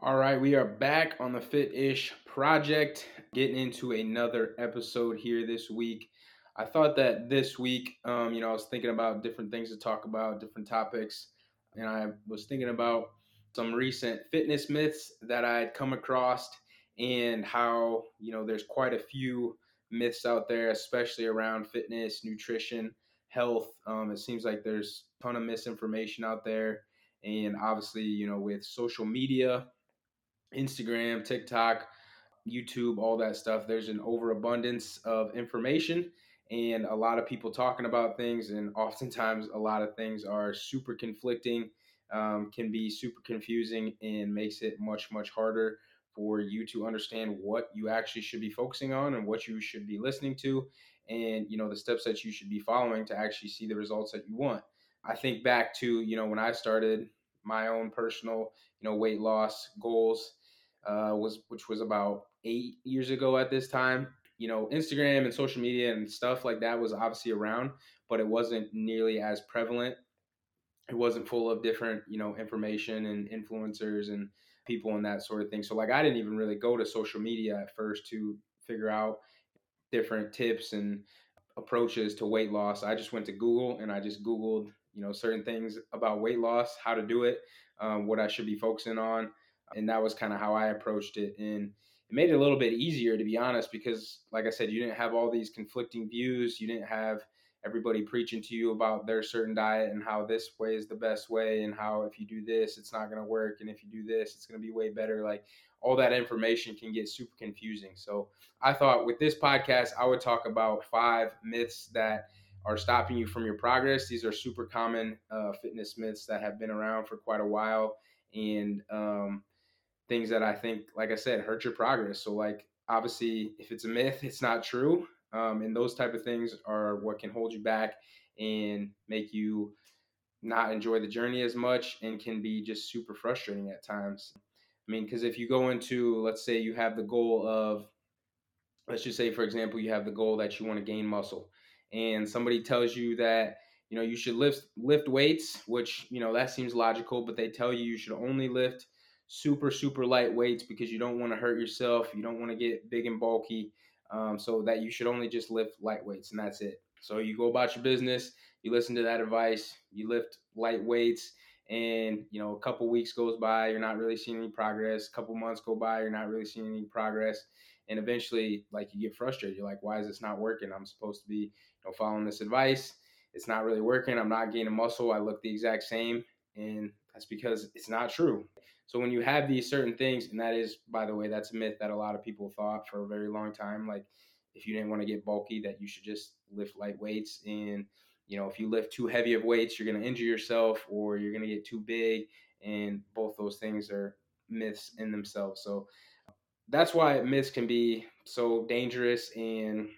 All right, we are back on the Fit Ish project, getting into another episode here this week. I thought that this week, um, you know, I was thinking about different things to talk about, different topics, and I was thinking about some recent fitness myths that I'd come across and how, you know, there's quite a few myths out there, especially around fitness, nutrition, health. Um, it seems like there's a ton of misinformation out there. And obviously, you know, with social media, Instagram, TikTok, YouTube, all that stuff, there's an overabundance of information and a lot of people talking about things. And oftentimes, a lot of things are super conflicting, um, can be super confusing, and makes it much, much harder for you to understand what you actually should be focusing on and what you should be listening to and you know the steps that you should be following to actually see the results that you want i think back to you know when i started my own personal you know weight loss goals uh, was which was about eight years ago at this time. You know, Instagram and social media and stuff like that was obviously around, but it wasn't nearly as prevalent. It wasn't full of different, you know, information and influencers and people and that sort of thing. So like I didn't even really go to social media at first to figure out different tips and approaches to weight loss. I just went to Google and I just Googled, you know, certain things about weight loss, how to do it, um, what I should be focusing on and that was kind of how I approached it. And it made it a little bit easier, to be honest, because like I said, you didn't have all these conflicting views. You didn't have everybody preaching to you about their certain diet and how this way is the best way and how if you do this, it's not going to work. And if you do this, it's going to be way better. Like all that information can get super confusing. So I thought with this podcast, I would talk about five myths that are stopping you from your progress. These are super common uh, fitness myths that have been around for quite a while. And, um, things that I think, like I said, hurt your progress. So like obviously, if it's a myth, it's not true, um, and those type of things are what can hold you back and make you not enjoy the journey as much and can be just super frustrating at times. I mean, because if you go into, let's say you have the goal of, let's just say, for example, you have the goal that you want to gain muscle, and somebody tells you that you know you should lift lift weights, which you know that seems logical, but they tell you you should only lift super super light weights because you don't want to hurt yourself you don't want to get big and bulky um, so that you should only just lift light weights and that's it. So you go about your business you listen to that advice you lift light weights and you know a couple weeks goes by you're not really seeing any progress a couple months go by you're not really seeing any progress and eventually like you get frustrated you're like why is this not working? I'm supposed to be you know following this advice. It's not really working. I'm not gaining muscle. I look the exact same and that's because it's not true so when you have these certain things, and that is, by the way, that's a myth that a lot of people thought for a very long time. Like if you didn't want to get bulky, that you should just lift light weights. And you know, if you lift too heavy of weights, you're going to injure yourself or you're going to get too big. And both those things are myths in themselves. So that's why myths can be so dangerous and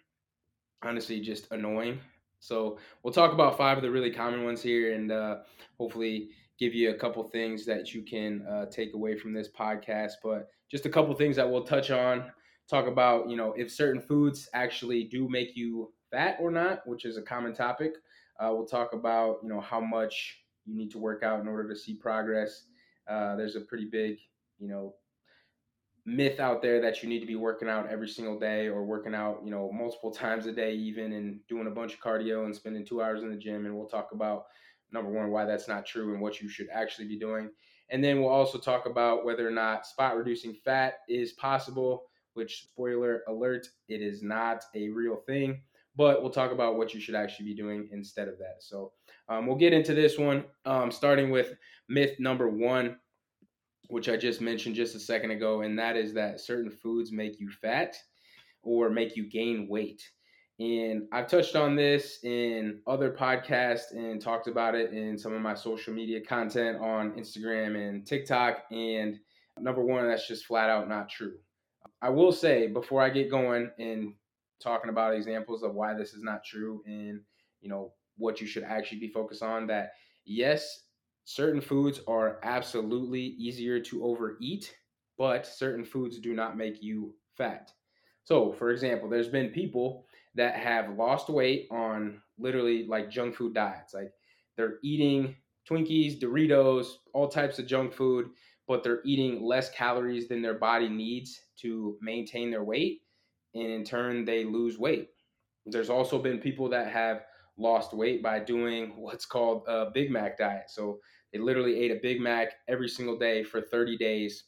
honestly just annoying. So we'll talk about five of the really common ones here, and uh, hopefully give you a couple things that you can uh, take away from this podcast. But just a couple things that we'll touch on. Talk about you know if certain foods actually do make you fat or not, which is a common topic. Uh, we'll talk about you know how much you need to work out in order to see progress. Uh, there's a pretty big you know myth out there that you need to be working out every single day or working out, you know, multiple times a day, even and doing a bunch of cardio and spending two hours in the gym. And we'll talk about number one, why that's not true and what you should actually be doing. And then we'll also talk about whether or not spot reducing fat is possible, which, spoiler alert, it is not a real thing. But we'll talk about what you should actually be doing instead of that. So um, we'll get into this one, um, starting with myth number one which I just mentioned just a second ago, and that is that certain foods make you fat or make you gain weight. And I've touched on this in other podcasts and talked about it in some of my social media content on Instagram and TikTok. And number one, that's just flat out not true. I will say before I get going and talking about examples of why this is not true and you know what you should actually be focused on that yes certain foods are absolutely easier to overeat, but certain foods do not make you fat. So, for example, there's been people that have lost weight on literally like junk food diets. Like they're eating Twinkies, Doritos, all types of junk food, but they're eating less calories than their body needs to maintain their weight. And in turn, they lose weight. There's also been people that have lost weight by doing what's called a Big Mac diet. So they literally ate a Big Mac every single day for 30 days,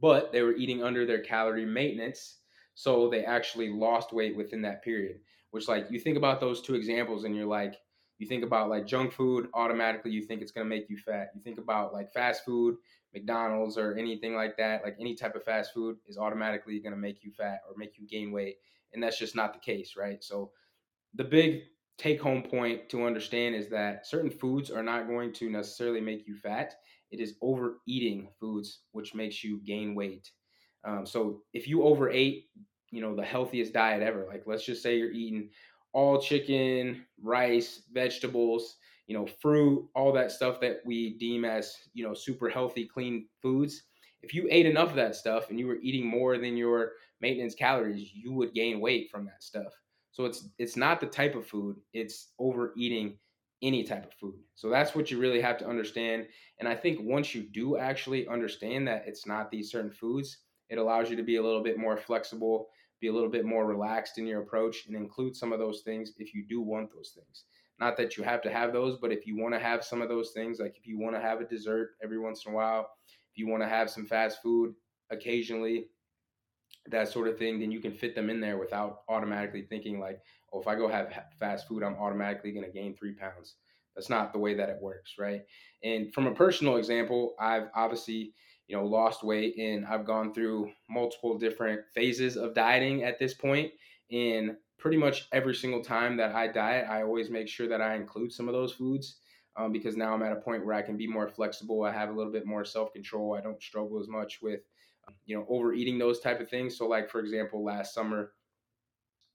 but they were eating under their calorie maintenance. So they actually lost weight within that period, which, like, you think about those two examples and you're like, you think about like junk food, automatically you think it's to make you fat. You think about like fast food, McDonald's or anything like that, like any type of fast food is automatically to make you fat or make you gain weight. And that's just not the case, right? So the big take home point to understand is that certain foods are not going to necessarily make you fat. It is overeating foods which makes you gain weight. Um, so if you overate, you know, the healthiest diet ever, like let's just say you're eating all chicken, rice, vegetables, you know, fruit, all that stuff that we deem as, you know, super healthy, clean foods. If you ate enough of that stuff and you were eating more than your maintenance calories, you would gain weight from that stuff. So it's it's not the type of food, it's overeating any type of food. So that's what you really have to understand. And I think once you do actually understand that it's not these certain foods, it allows you to be a little bit more flexible, be a little bit more relaxed in your approach and include some of those things if you do want those things. Not that you have to have those, but if you want to have some of those things, like if you want to have a dessert every once in a while, if you want to have some fast food occasionally, that sort of thing, then you can fit them in there without automatically thinking like, oh, if I go have fast food, I'm automatically going to gain three pounds. That's not the way that it works, right? And from a personal example, I've obviously, you know, lost weight and I've gone through multiple different phases of dieting at this point. And pretty much every single time that I diet, I always make sure that I include some of those foods um, because now I'm at a point where I can be more flexible. I have a little bit more self control. I don't struggle as much with you know, overeating those type of things. So, like for example, last summer,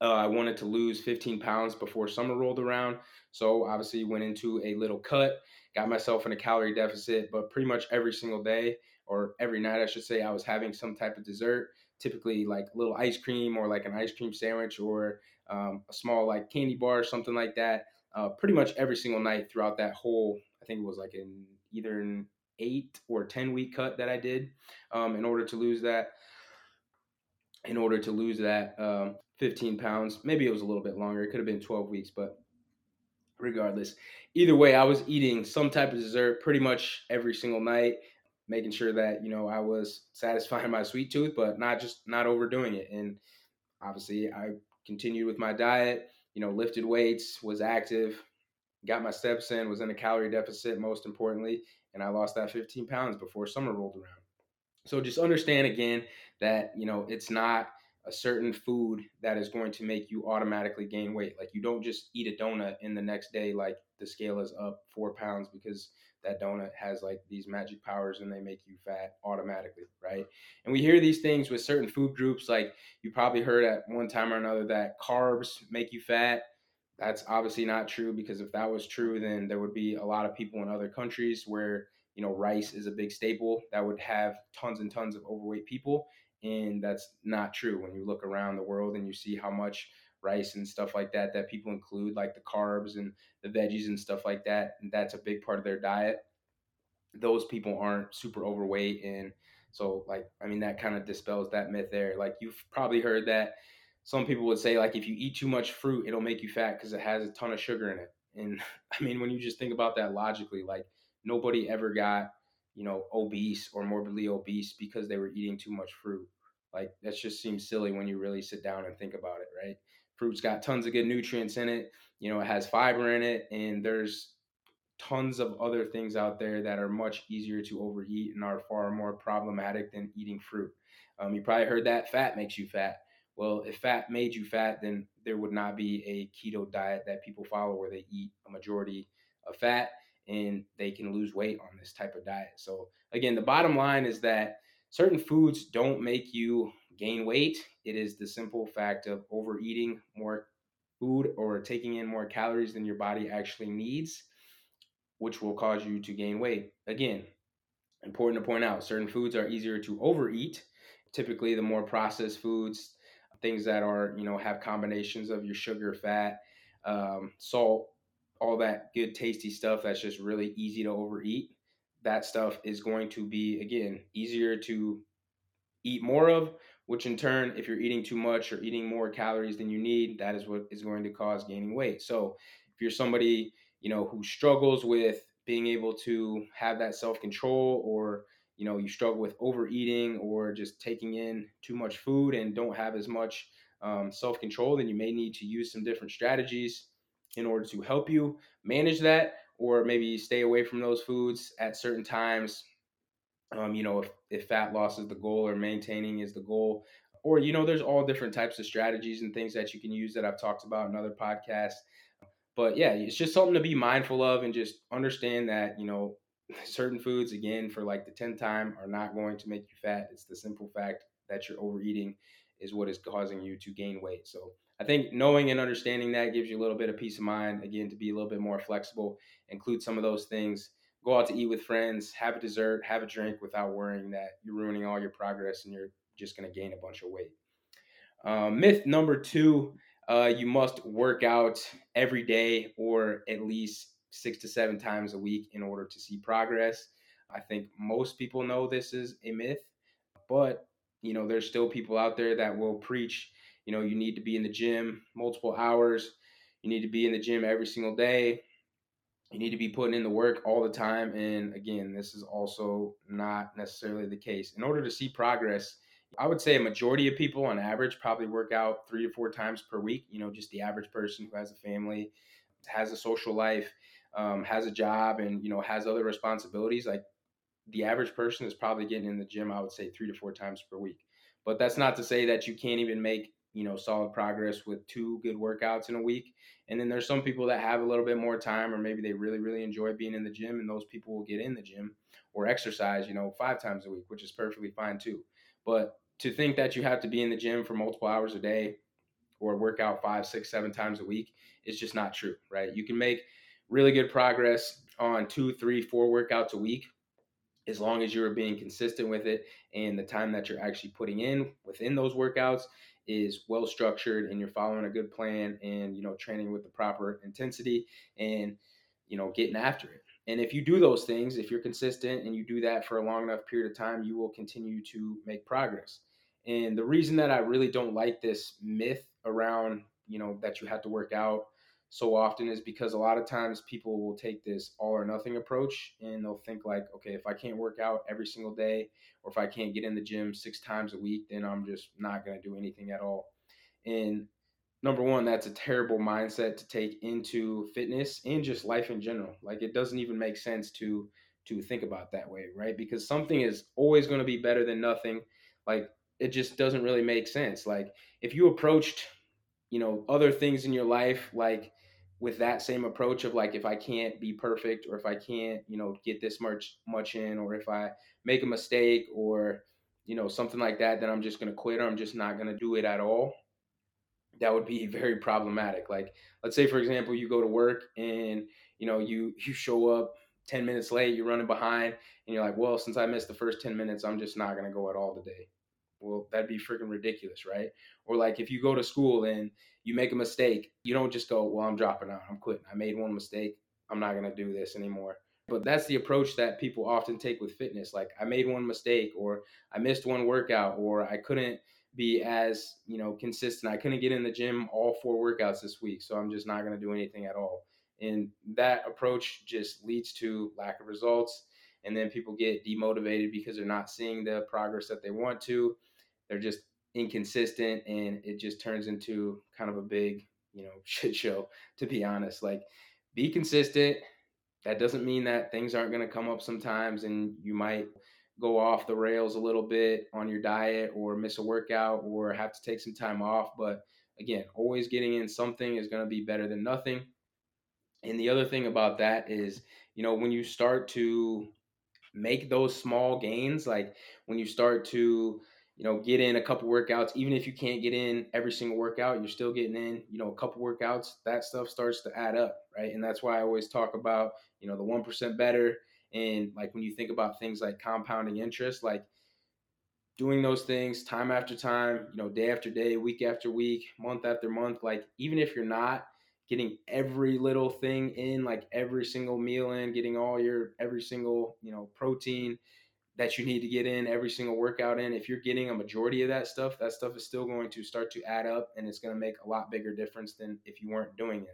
uh, I wanted to lose 15 pounds before summer rolled around. So obviously went into a little cut, got myself in a calorie deficit, but pretty much every single day or every night, I should say, I was having some type of dessert, typically like a little ice cream or like an ice cream sandwich or um, a small like candy bar or something like that. Uh, pretty much every single night throughout that whole, I think it was like in either an eight or 10 week cut that I did um, in order to lose that. In order to lose that um, 15 pounds, maybe it was a little bit longer. It could have been 12 weeks, but regardless, either way, I was eating some type of dessert pretty much every single night, making sure that you know I was satisfying my sweet tooth, but not just not overdoing it. And obviously, I continued with my diet. You know, lifted weights, was active, got my steps in, was in a calorie deficit, most importantly, and I lost that 15 pounds before summer rolled around. So just understand again that, you know, it's not a certain food that is going to make you automatically gain weight. Like you don't just eat a donut and the next day, like the scale is up four pounds because that donut has like these magic powers and they make you fat automatically, right? And we hear these things with certain food groups, like you probably heard at one time or another that carbs make you fat that's obviously not true because if that was true, then there would be a lot of people in other countries where you know rice is a big staple that would have tons and tons of overweight people, and that's not true when you look around the world and you see how much rice and stuff like that that people include like the carbs and the veggies and stuff like that and that's a big part of their diet those people aren't super overweight and so like i mean that kind of dispels that myth there like you've probably heard that some people would say like if you eat too much fruit, it'll make you fat because it has a ton of sugar in it. And I mean, when you just think about that logically, like nobody ever got you know obese or morbidly obese because they were eating too much fruit. Like that just seems silly when you really sit down and think about it, right? Fruit's got tons of good nutrients in it. You know, it has fiber in it, and there's tons of other things out there that are much easier to overeat and are far more problematic than eating fruit. Um, you probably heard that fat makes you fat. Well, if fat made you fat, then there would not be a keto diet that people follow where they eat a majority of fat and they can lose weight on this type of diet. So, again, the bottom line is that certain foods don't make you gain weight. It is the simple fact of overeating more food or taking in more calories than your body actually needs, which will cause you to gain weight. Again, important to point out certain foods are easier to overeat. Typically, the more processed foods, things that are you know have combinations of your sugar, fat, um, salt, all that good tasty stuff that's just really easy to overeat. that stuff is going to be again easier to eat more of which in turn if you're eating too much or eating more calories than you need that is what is going to cause gaining weight. So if you're somebody you know who struggles with being able to have that self-control or you know you struggle with overeating or just taking in too much food and don't have as much um, self-control then you may need to use some different strategies in order to help you manage that or maybe stay away from those foods at certain times um, you know if, if fat loss is the goal or maintaining is the goal or you know there's all different types of strategies and things that you can use that i've talked about in other podcasts. But yeah it's just something to be mindful of and just understand that you know certain foods again for like the 10th time are not going to make you fat. It's the simple fact that you're overeating is what is causing you to gain weight. So i think knowing and understanding that gives you a little bit of peace of mind again to be a little bit more flexible include some of those things go out to eat with friends have a dessert have a drink without worrying that you're ruining all your progress and you're just going to gain a bunch of weight um, myth number two uh, you must work out every day or at least six to seven times a week in order to see progress. I think most people know this is a myth, but you know, there's still people out there that will preach, you know, you need to be in the gym multiple hours, you need to be in the gym every single day, you need to be putting in the work all the time. And again, this is also not necessarily the case. In order to see progress, I would say a majority of people on average probably work out three to four times per week. You know, just the average person who has a family, has a social life, um, has a job and you know has other responsibilities like the average person is probably getting in the gym i would say three to four times per week but that's not to say that you can't even make you know solid progress with two good workouts in a week. And then there's some people that have a little bit more time or maybe they really really enjoy being in the gym and those people will get in the gym or exercise you know five times a week which is perfectly fine too. But to think that you have to be in the gym for multiple hours a day or work out five six seven times a week is just not true right? You can make really good progress on two, three, four workouts a week as long as you're being consistent with it and the time that you're actually putting in within those workouts is well structured and you're following a good plan and you know training with the proper intensity and you know getting after it. And if you do those things if you're consistent and you do that for a long enough period of time you will continue to make progress. And the reason that i really don't like this myth around you know that you have to work out so often is because a lot of times people will take this all or nothing approach and they'll think like okay if i can't work out every single day or if i can't get in the gym six times a week then i'm just not going to do anything at all. And number one that's a terrible mindset to take into fitness and just life in general. Like it doesn't even make sense to to think about that way right? Because something is always going to be better than nothing. Like it just doesn't really make sense. Like if you approached you know other things in your life like with that same approach of like if I can't be perfect or if I can't, you know, get this much much in or if I make a mistake or you know something like that then I'm just going to quit or I'm just not going to do it at all. That would be very problematic. Like let's say for example you go to work and you know you you show up 10 minutes late, you're running behind and you're like, "Well, since I missed the first 10 minutes, I'm just not going to go at all today." Well, that'd be freaking ridiculous, right? Or like if you go to school and you make a mistake, you don't just go, well, I'm dropping out. I'm quitting. I made one mistake. I'm not going to do this anymore. But that's the approach that people often take with fitness. Like I made one mistake or I missed one workout or I couldn't be as, you know, consistent. I couldn't get in the gym all four workouts this week, so I'm just not going to do anything at all. And that approach just leads to lack of results and then people get demotivated because they're not seeing the progress that they want to. They're just inconsistent and it just turns into kind of a big, you know, shit show, to be honest. Like, be consistent. That doesn't mean that things aren't going to come up sometimes and you might go off the rails a little bit on your diet or miss a workout or have to take some time off. But again, always getting in something is going to be better than nothing. And the other thing about that is, you know, when you start to make those small gains, like when you start to you know, get in a couple workouts. Even if you can't get in every single workout, you're still getting in, you know, a couple workouts. That stuff starts to add up, right? And that's why I always talk about, you know, the 1% better. And like when you think about things like compounding interest, like doing those things time after time, you know, day after day, week after week, month after month, like even if you're not getting every little thing in, like every single meal in, getting all your every single, you know, protein that you need to get in, every single workout in. If you're getting a majority of that stuff, that stuff is still going to start to add up and it's going to make a lot bigger difference than if you weren't doing it.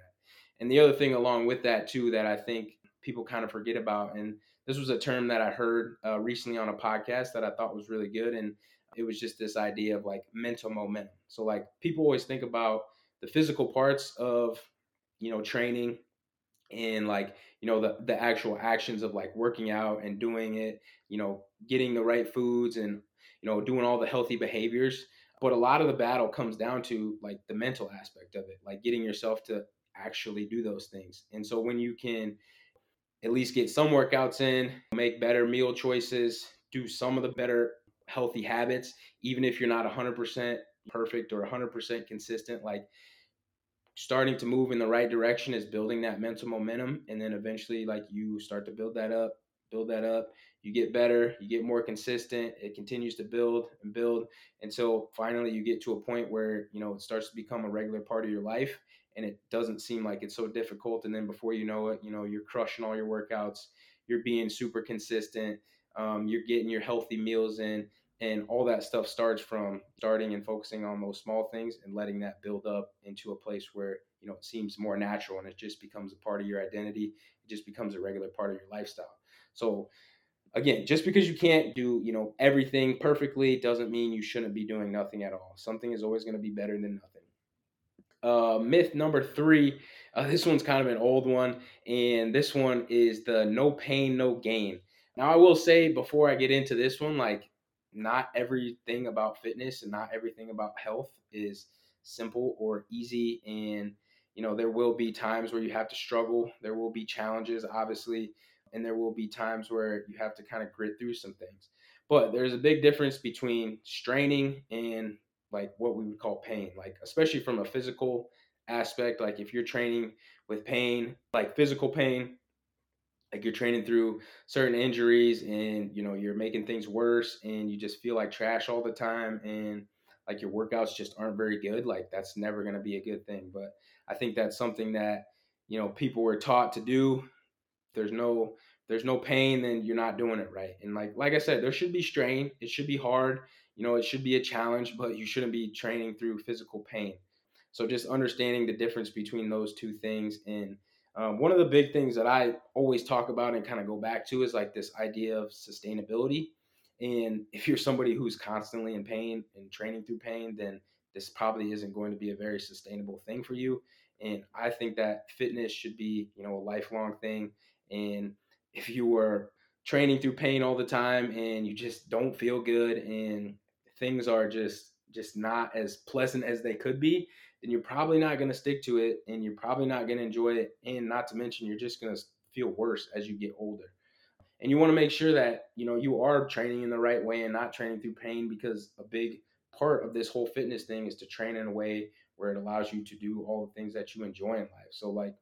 And the other thing along with that too that I think people kind of forget about and this was a term that I heard uh, recently on a podcast that I thought was really good and it was just this idea of like mental momentum. So like people always think about the physical parts of you know training and like you know the the actual actions of like working out and doing it you know getting the right foods and you know doing all the healthy behaviors. But a lot of the battle comes down to like the mental aspect of it like getting yourself to actually do those things. And so when you can at least get some workouts in make better meal choices do some of the better healthy habits even if you're not 100% perfect or 100% consistent like starting to move in the right direction is building that mental momentum. And then eventually like you start to build that up build that up. You get better you get more consistent. It continues to build and build until finally you get to a point where you know it starts to become a regular part of your life and it doesn't seem like it's so difficult. And then before you know it you know you're crushing all your workouts. You're being super consistent. Um, you're getting your healthy meals in and all that stuff starts from starting and focusing on those small things and letting that build up into a place where you know it seems more natural and it just becomes a part of your identity. It just becomes a regular part of your lifestyle. So again just because you can't do you know everything perfectly doesn't mean you shouldn't be doing nothing at all. Something is always going to be better than nothing. Uh, myth number three uh, this one's kind of an old one and this one is the no pain no gain. Now i will say before i get into this one like not everything about fitness and not everything about health is simple or easy. And you know there will be times where you have to struggle. There will be challenges obviously and there will be times where you have to kind of grit through some things. But there's a big difference between straining and like what we would call pain. Like especially from a physical aspect like if you're training with pain like physical pain like you're training through certain injuries and you know you're making things worse and you just feel like trash all the time and like your workouts just aren't very good like that's never going to be a good thing. But i think that's something that you know people were taught to do. There's no there's no pain then you're not doing it right. And like like i said there should be strain. It should be hard. You know it should be a challenge but you shouldn't be training through physical pain. So just understanding the difference between those two things and um, one of the big things that I always talk about and kind of go back to is like this idea of sustainability. And if you're somebody who's constantly in pain and training through pain, then this probably isn't going to be a very sustainable thing for you. And I think that fitness should be, you know, a lifelong thing. And if you were training through pain all the time and you just don't feel good and things are just just not as pleasant as they could be, then you're probably not going to stick to it and you're probably not going to enjoy it. And not to mention, you're just going to feel worse as you get older. And you want to make sure that, you know, you are training in the right way and not training through pain because a big part of this whole fitness thing is to train in a way where it allows you to do all the things that you enjoy in life. So like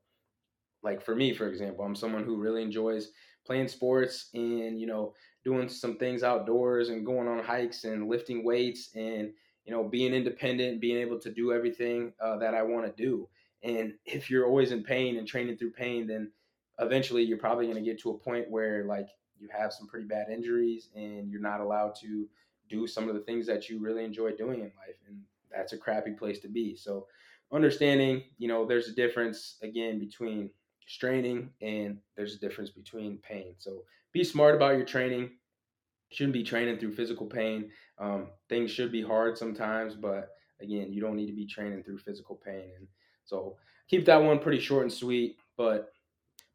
like for me, for example, I'm someone who really enjoys playing sports and, you know, doing some things outdoors and going on hikes and lifting weights and you know, being independent, being able to do everything uh, that I want to do. And if you're always in pain and training through pain, then eventually you're probably going to get to a point where like you have some pretty bad injuries and you're not allowed to do some of the things that you really enjoy doing in life. And that's a crappy place to be. So understanding, you know, there's a difference again between straining and there's a difference between pain. So be smart about your training shouldn't be training through physical pain. Um, things should be hard sometimes, but again, you don't need to be training through physical pain. And so keep that one pretty short and sweet. But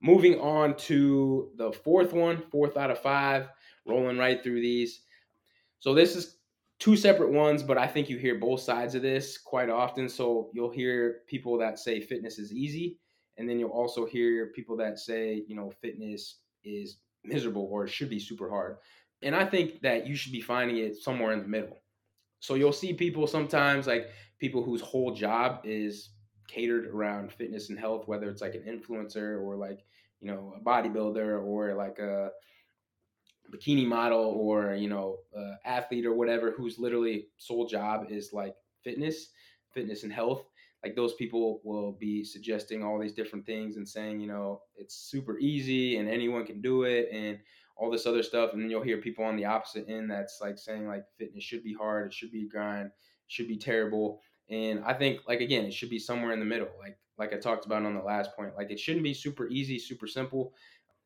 moving on to the fourth one, fourth out of five, rolling right through these. So this is two separate ones, but I think you hear both sides of this quite often. So you'll hear people that say fitness is easy, and then you'll also hear people that say, you know, fitness is miserable or should be super hard. And I think that you should be finding it somewhere in the middle. So you'll see people sometimes like people whose whole job is catered around fitness and health, whether it's like an influencer or like, you know, a bodybuilder or like a bikini model or, you know, athlete or whatever, whose literally sole job is like fitness, fitness and health. like those people will be suggesting all these different things and saying, you know, it's super easy and anyone can do it and all this other stuff. And then you'll hear people on the opposite end that's like saying like fitness should be hard, it should be a grind, it should be terrible. And I think like again, it should be somewhere in the middle. Like like I talked about on the last point, like it shouldn't be super easy, super simple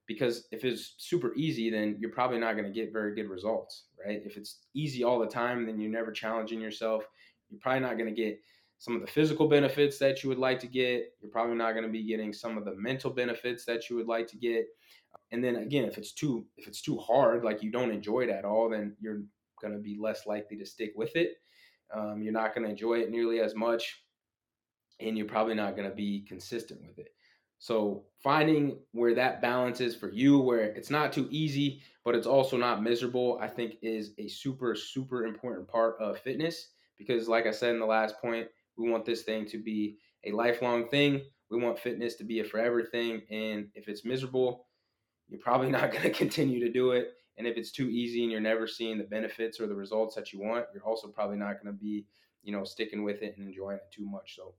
because if it's super easy then you're probably not going to get very good results right if it's easy all the time then you're never challenging yourself you're probably not going to get some of the physical benefits that you would like to get you're probably not going to be getting some of the mental benefits that you would like to get and then again if it's too if it's too hard like you don't enjoy it at all then you're going to be less likely to stick with it um, you're not going to enjoy it nearly as much and you're probably not going to be consistent with it so finding where that balance is for you, where it's not too easy, but it's also not miserable, I think is a super, super important part of fitness. Because, like I said in the last point, we want this thing to be a lifelong thing. We want fitness to be a forever thing. And if it's miserable, you're probably not going to continue to do it. And if it's too easy and you're never seeing the benefits or the results that you want, you're also probably not going to be, you know, sticking with it and enjoying it too much. So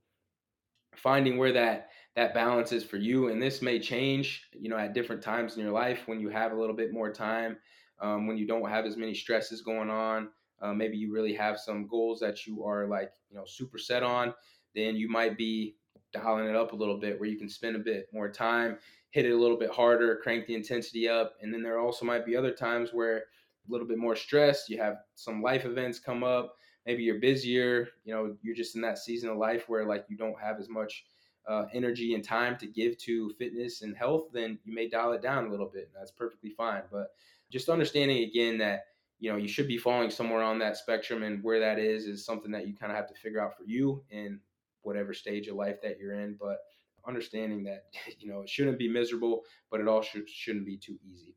finding where that that balance is for you and this may change you know at different times in your life when you have a little bit more time um, when you don't have as many stresses going on uh, maybe you really have some goals that you are like you know super set on then you might be dialing it up a little bit where you can spend a bit more time hit it a little bit harder crank the intensity up and then there also might be other times where a little bit more stress you have some life events come up maybe you're busier, you know, you're just in that season of life where like you don't have as much uh, energy and time to give to fitness and health, then you may dial it down a little bit. That's perfectly fine. But just understanding again that you know you should be falling somewhere on that spectrum, and where that is is something that you kind of have to figure out for you in whatever stage of life that you're in. But understanding that you know it shouldn't be miserable, but it also shouldn't be too easy.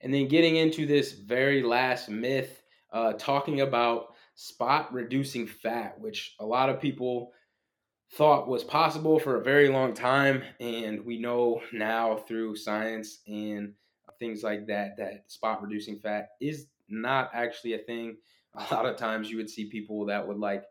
And then getting into this very last myth uh, talking about spot reducing fat, which a lot of people thought was possible for a very long time. And we know now through science and things like that that spot reducing fat is not actually a thing. A lot of times you would see people that would like,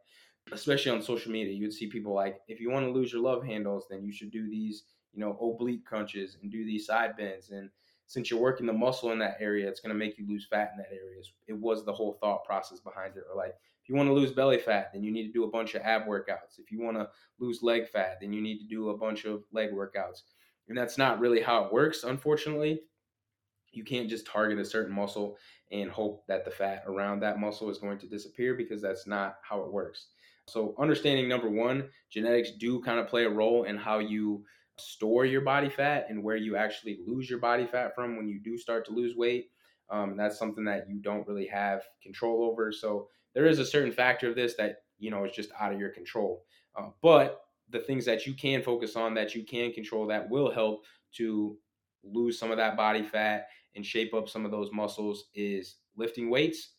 especially on social media, you would see people like, if you want to lose your love handles, then you should do these, you know, oblique crunches and do these side bends and since you're working the muscle in that area, it's going to make you lose fat in that area. It was the whole thought process behind it. Or like, if you want to lose belly fat, then you need to do a bunch of ab workouts. If you want to lose leg fat, then you need to do a bunch of leg workouts. And that's not really how it works, unfortunately. You can't just target a certain muscle and hope that the fat around that muscle is going to disappear because that's not how it works. So, understanding number one, genetics do kind of play a role in how you store your body fat and where you actually lose your body fat from when you do start to lose weight. Um, that's something that you don't really have control over. So there is a certain factor of this that you know is just out of your control. Uh, but the things that you can focus on, that you can control, that will help to lose some of that body fat and shape up some of those muscles is lifting weights.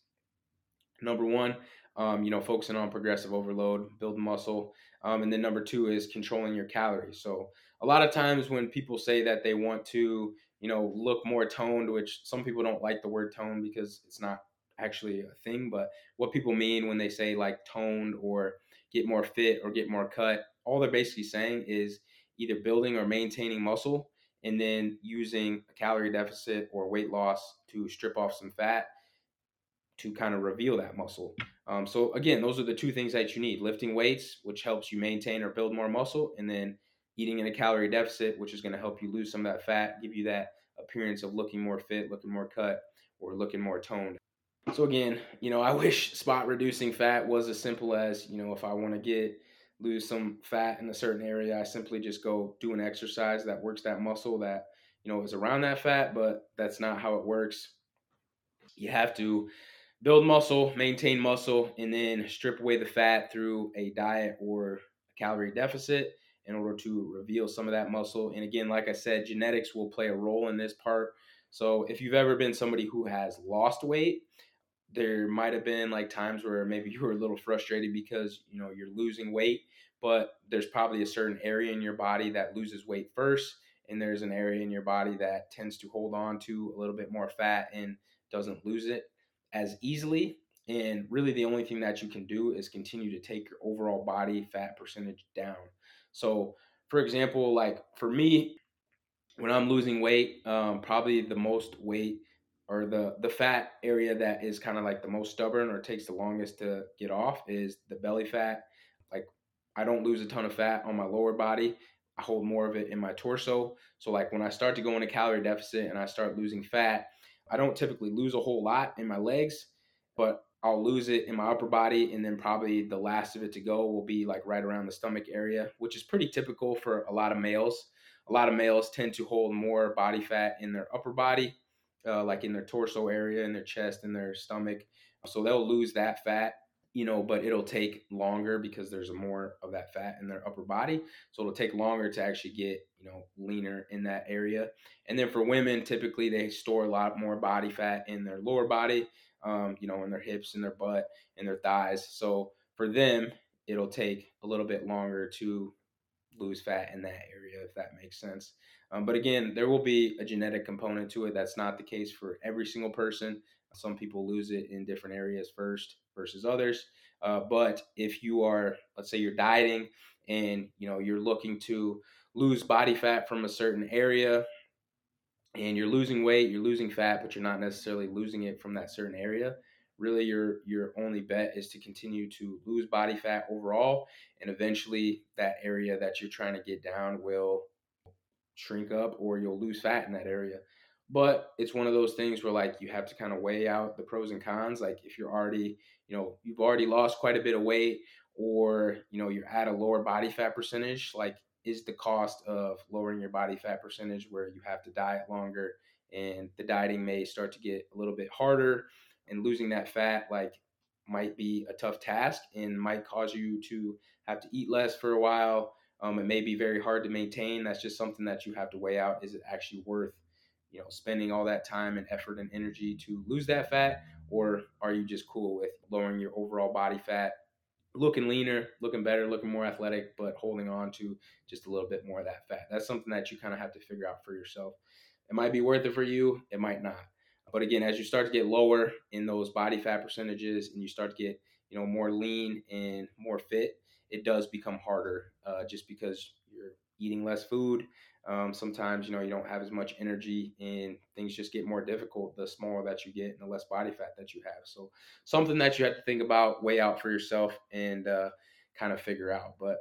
Number one, um, you know, focusing on progressive overload, build muscle. Um, and then number two is controlling your calories. So a lot of times when people say that they want to, you know, look more toned, which some people don't like the word tone because it's not actually a thing, but what people mean when they say like toned or get more fit or get more cut, all they're basically saying is either building or maintaining muscle and then using a calorie deficit or weight loss to strip off some fat to kind of reveal that muscle. Um, so again, those are the two things that you need: lifting weights, which helps you maintain or build more muscle, and then eating in a calorie deficit, which is going to help you lose some of that fat, give you that appearance of looking more fit, looking more cut, or looking more toned. So again, you know, I wish spot reducing fat was as simple as, you know, if I want to get lose some fat in a certain area, I simply just go do an exercise that works that muscle that, you know, is around that fat, but that's not how it works. You have to build muscle, maintain muscle, and then strip away the fat through a diet or a calorie deficit in order to reveal some of that muscle. And again, like I said, genetics will play a role in this part. So if you've ever been somebody who has lost weight, there might have been like times where maybe you were a little frustrated because you know you're losing weight, but there's probably a certain area in your body that loses weight first, and there's an area in your body that tends to hold on to a little bit more fat and doesn't lose it as easily. And really, the only thing that you can do is continue to take your overall body fat percentage down. So, for example, like for me, when I'm losing weight, um, probably the most weight or the the fat area that is kind of like the most stubborn or takes the longest to get off is the belly fat. Like I don't lose a ton of fat on my lower body. I hold more of it in my torso. So like when I start to go into calorie deficit and I start losing fat, I don't typically lose a whole lot in my legs, but I'll lose it in my upper body, and then probably the last of it to go will be like right around the stomach area, which is pretty typical for a lot of males. A lot of males tend to hold more body fat in their upper body, uh, like in their torso area, in their chest, in their stomach. So they'll lose that fat, you know, but it'll take longer because there's more of that fat in their upper body. So it'll take longer to actually get, you know, leaner in that area. And then for women, typically they store a lot more body fat in their lower body um, you know, in their hips and their butt and their thighs. So for them, it'll take a little bit longer to lose fat in that area, if that makes sense. Um, but again, there will be a genetic component to it. That's not the case for every single person. Some people lose it in different areas first versus others. Uh, but if you are, let's say, you're dieting and you know you're looking to lose body fat from a certain area and you're losing weight, you're losing fat, but you're not necessarily losing it from that certain area. Really, your your only bet is to continue to lose body fat overall, and eventually that area that you're trying to get down will shrink up, or you'll lose fat in that area. But it's one of those things where like you have to kind of weigh out the pros and cons. Like if you're already, you know, you've already lost quite a bit of weight, or you know you're at a lower body fat percentage, like is the cost of lowering your body fat percentage where you have to diet longer and the dieting may start to get a little bit harder and losing that fat like might be a tough task and might cause you to have to eat less for a while um, it may be very hard to maintain that's just something that you have to weigh out is it actually worth you know spending all that time and effort and energy to lose that fat or are you just cool with lowering your overall body fat looking leaner, looking better, looking more athletic, but holding on to just a little bit more of that fat. That's something that you kind of have to figure out for yourself. It might be worth it for you, it might not. But again, as you start to get lower in those body fat percentages and you start to get, you know, more lean and more fit, it does become harder uh, just because you're eating less food. Um, sometimes, you know, you don't have as much energy and things just get more difficult the smaller that you get and the less body fat that you have. So, something that you have to think about, weigh out for yourself, and uh, kind of figure out. But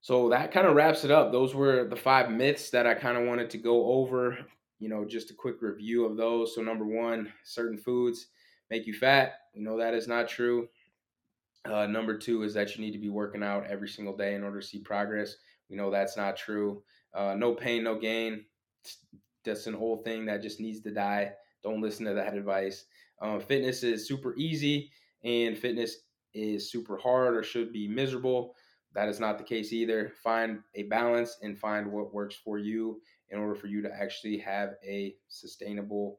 so that kind of wraps it up. Those were the five myths that I kind of wanted to go over. You know, just a quick review of those. So, number one, certain foods make you fat. You know, that is not true. Uh, number two is that you need to be working out every single day in order to see progress. We know that's not true. Uh, no pain, no gain. That's an old thing that just needs to die. Don't listen to that advice. Um, fitness is super easy, and fitness is super hard or should be miserable. That is not the case either. Find a balance and find what works for you in order for you to actually have a sustainable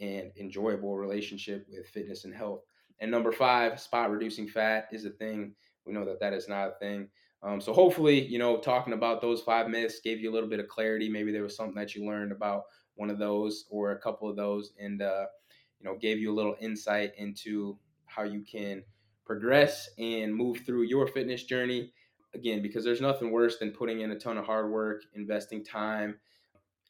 and enjoyable relationship with fitness and health. And number five, spot reducing fat is a thing. We know that that is not a thing. Um, so hopefully, you know, talking about those five myths gave you a little bit of clarity. Maybe there was something that you learned about one of those or a couple of those, and uh, you know, gave you a little insight into how you can progress and move through your fitness journey. Again, because there's nothing worse than putting in a ton of hard work, investing time,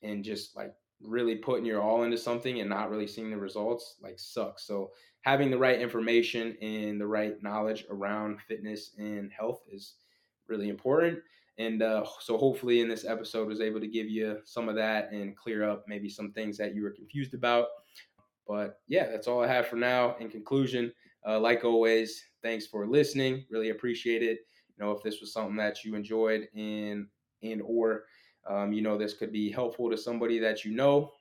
and just like really putting your all into something and not really seeing the results like sucks. So having the right information and the right knowledge around fitness and health is really important. And uh, so hopefully in this episode was able to give you some of that and clear up maybe some things that you were confused about. But yeah, that's all I have for now. In conclusion, uh, like always, thanks for listening. Really appreciate it. You know, if this was something that you enjoyed and and or um, you know this could be helpful to somebody that you know,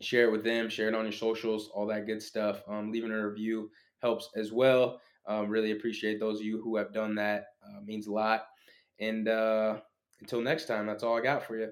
share it with them. Share it on your socials, all that good stuff. Um, leaving a review helps as well. Um, really appreciate those of you who have done that. Uh, means a lot. And uh, until next time, that's all I got for you.